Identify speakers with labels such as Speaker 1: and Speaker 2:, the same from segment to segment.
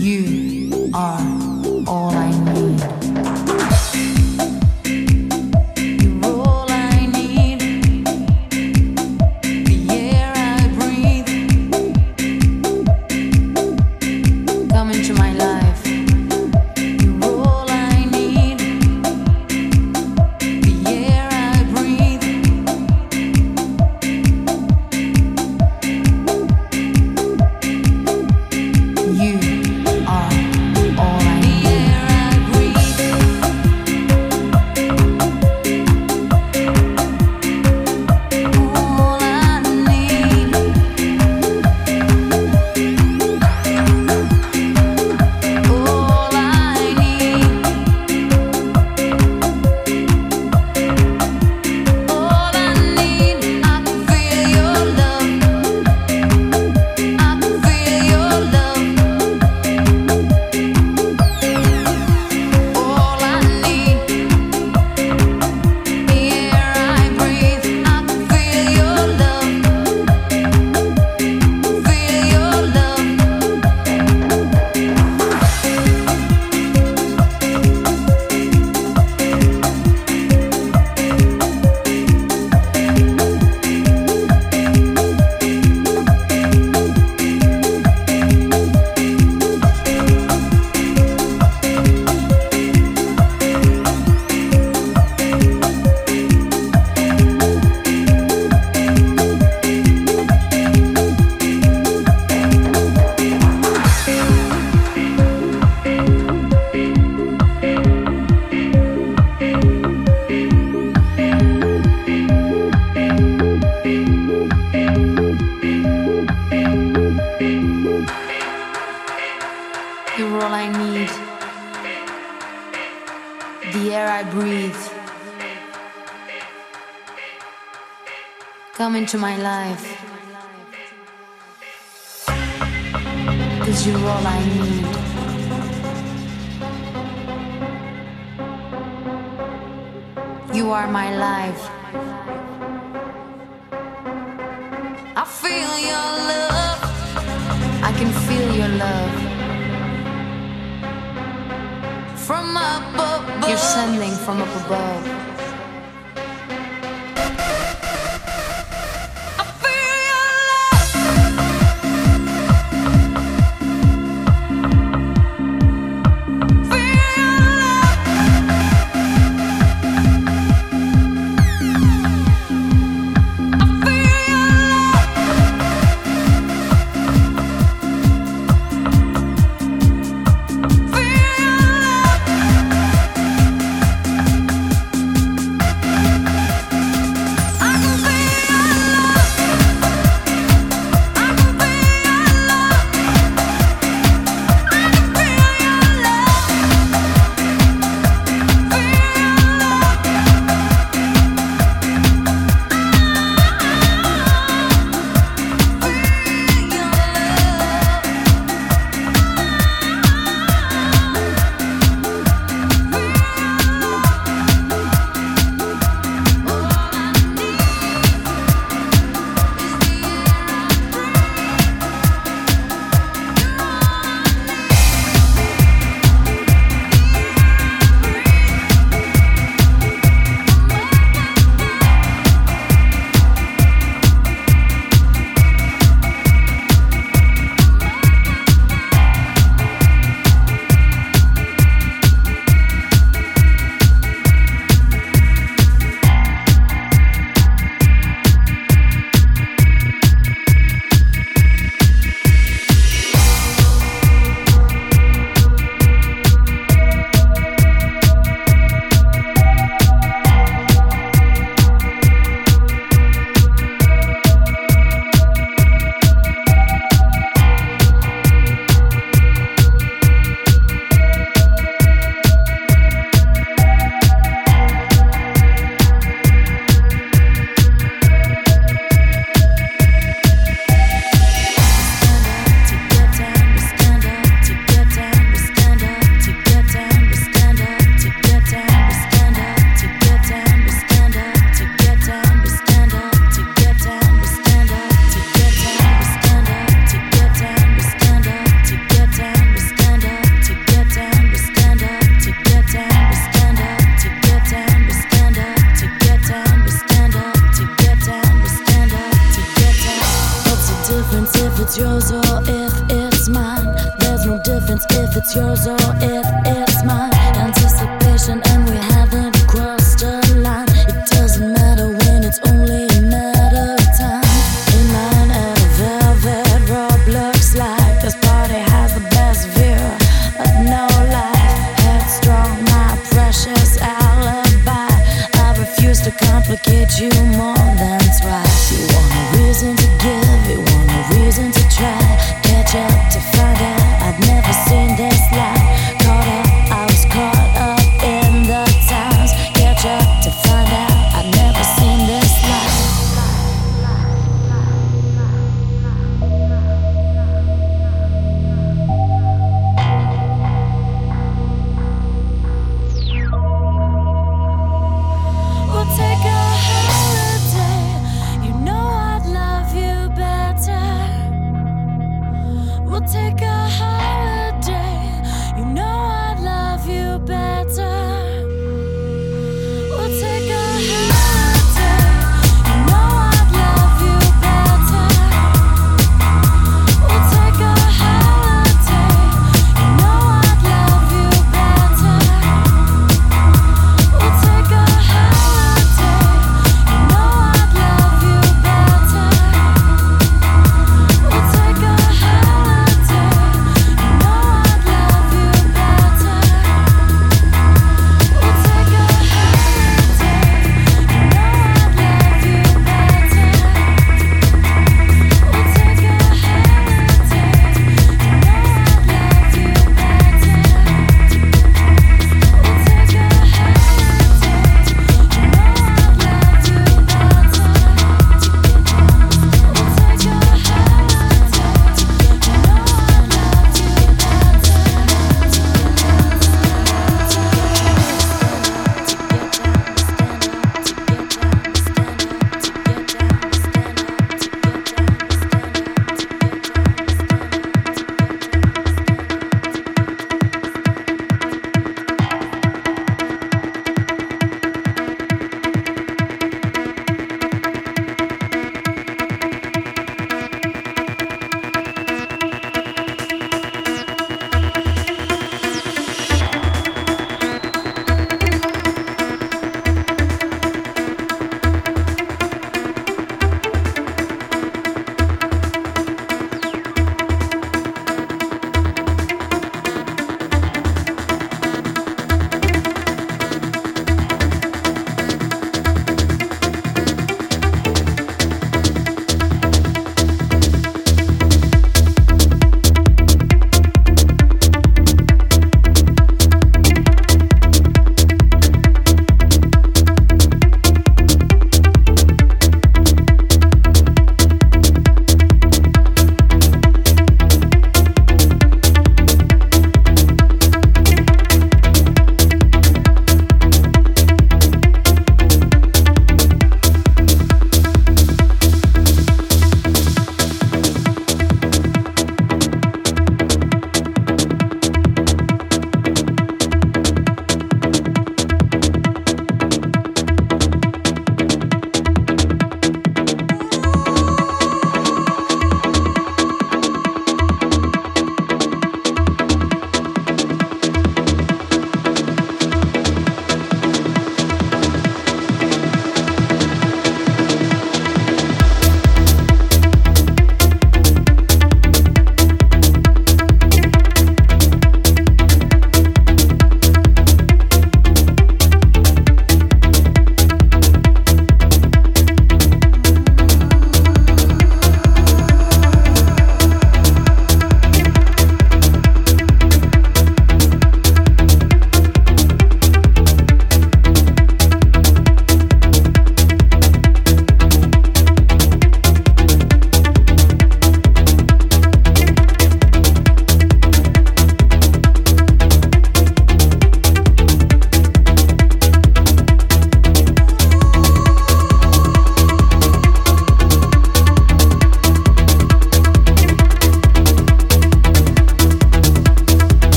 Speaker 1: You are. Into my life. Cause you're all I need. You are my life. I feel your love. I can feel your love. From up above. You're sending from up above.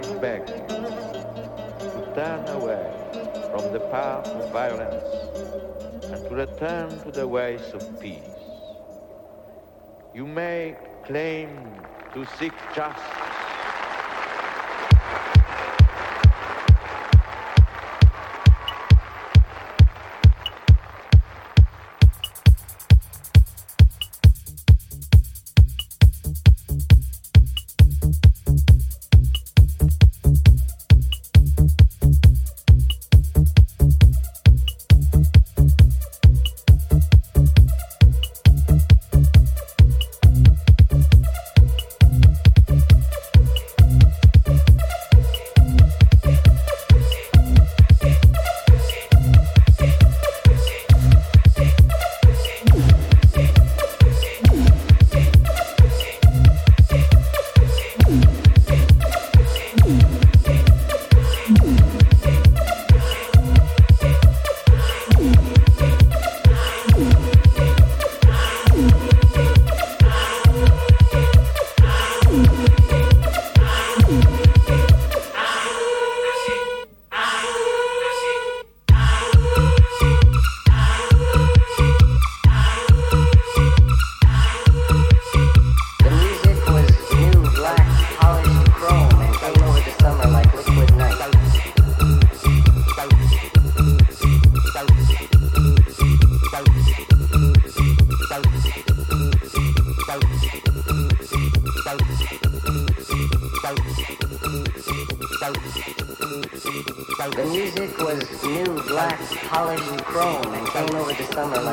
Speaker 2: Beg you to turn away from the path of violence and to return to the ways of peace. You may claim to seek justice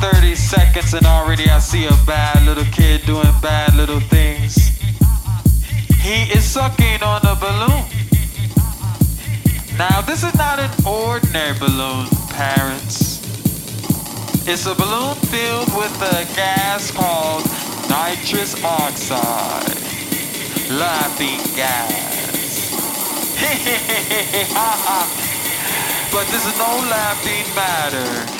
Speaker 3: 30 seconds and already I see a bad little kid doing bad little things. He is sucking on a balloon. Now, this is not an ordinary balloon, parents. It's a balloon filled with a gas called nitrous oxide, laughing gas. but this is no laughing matter.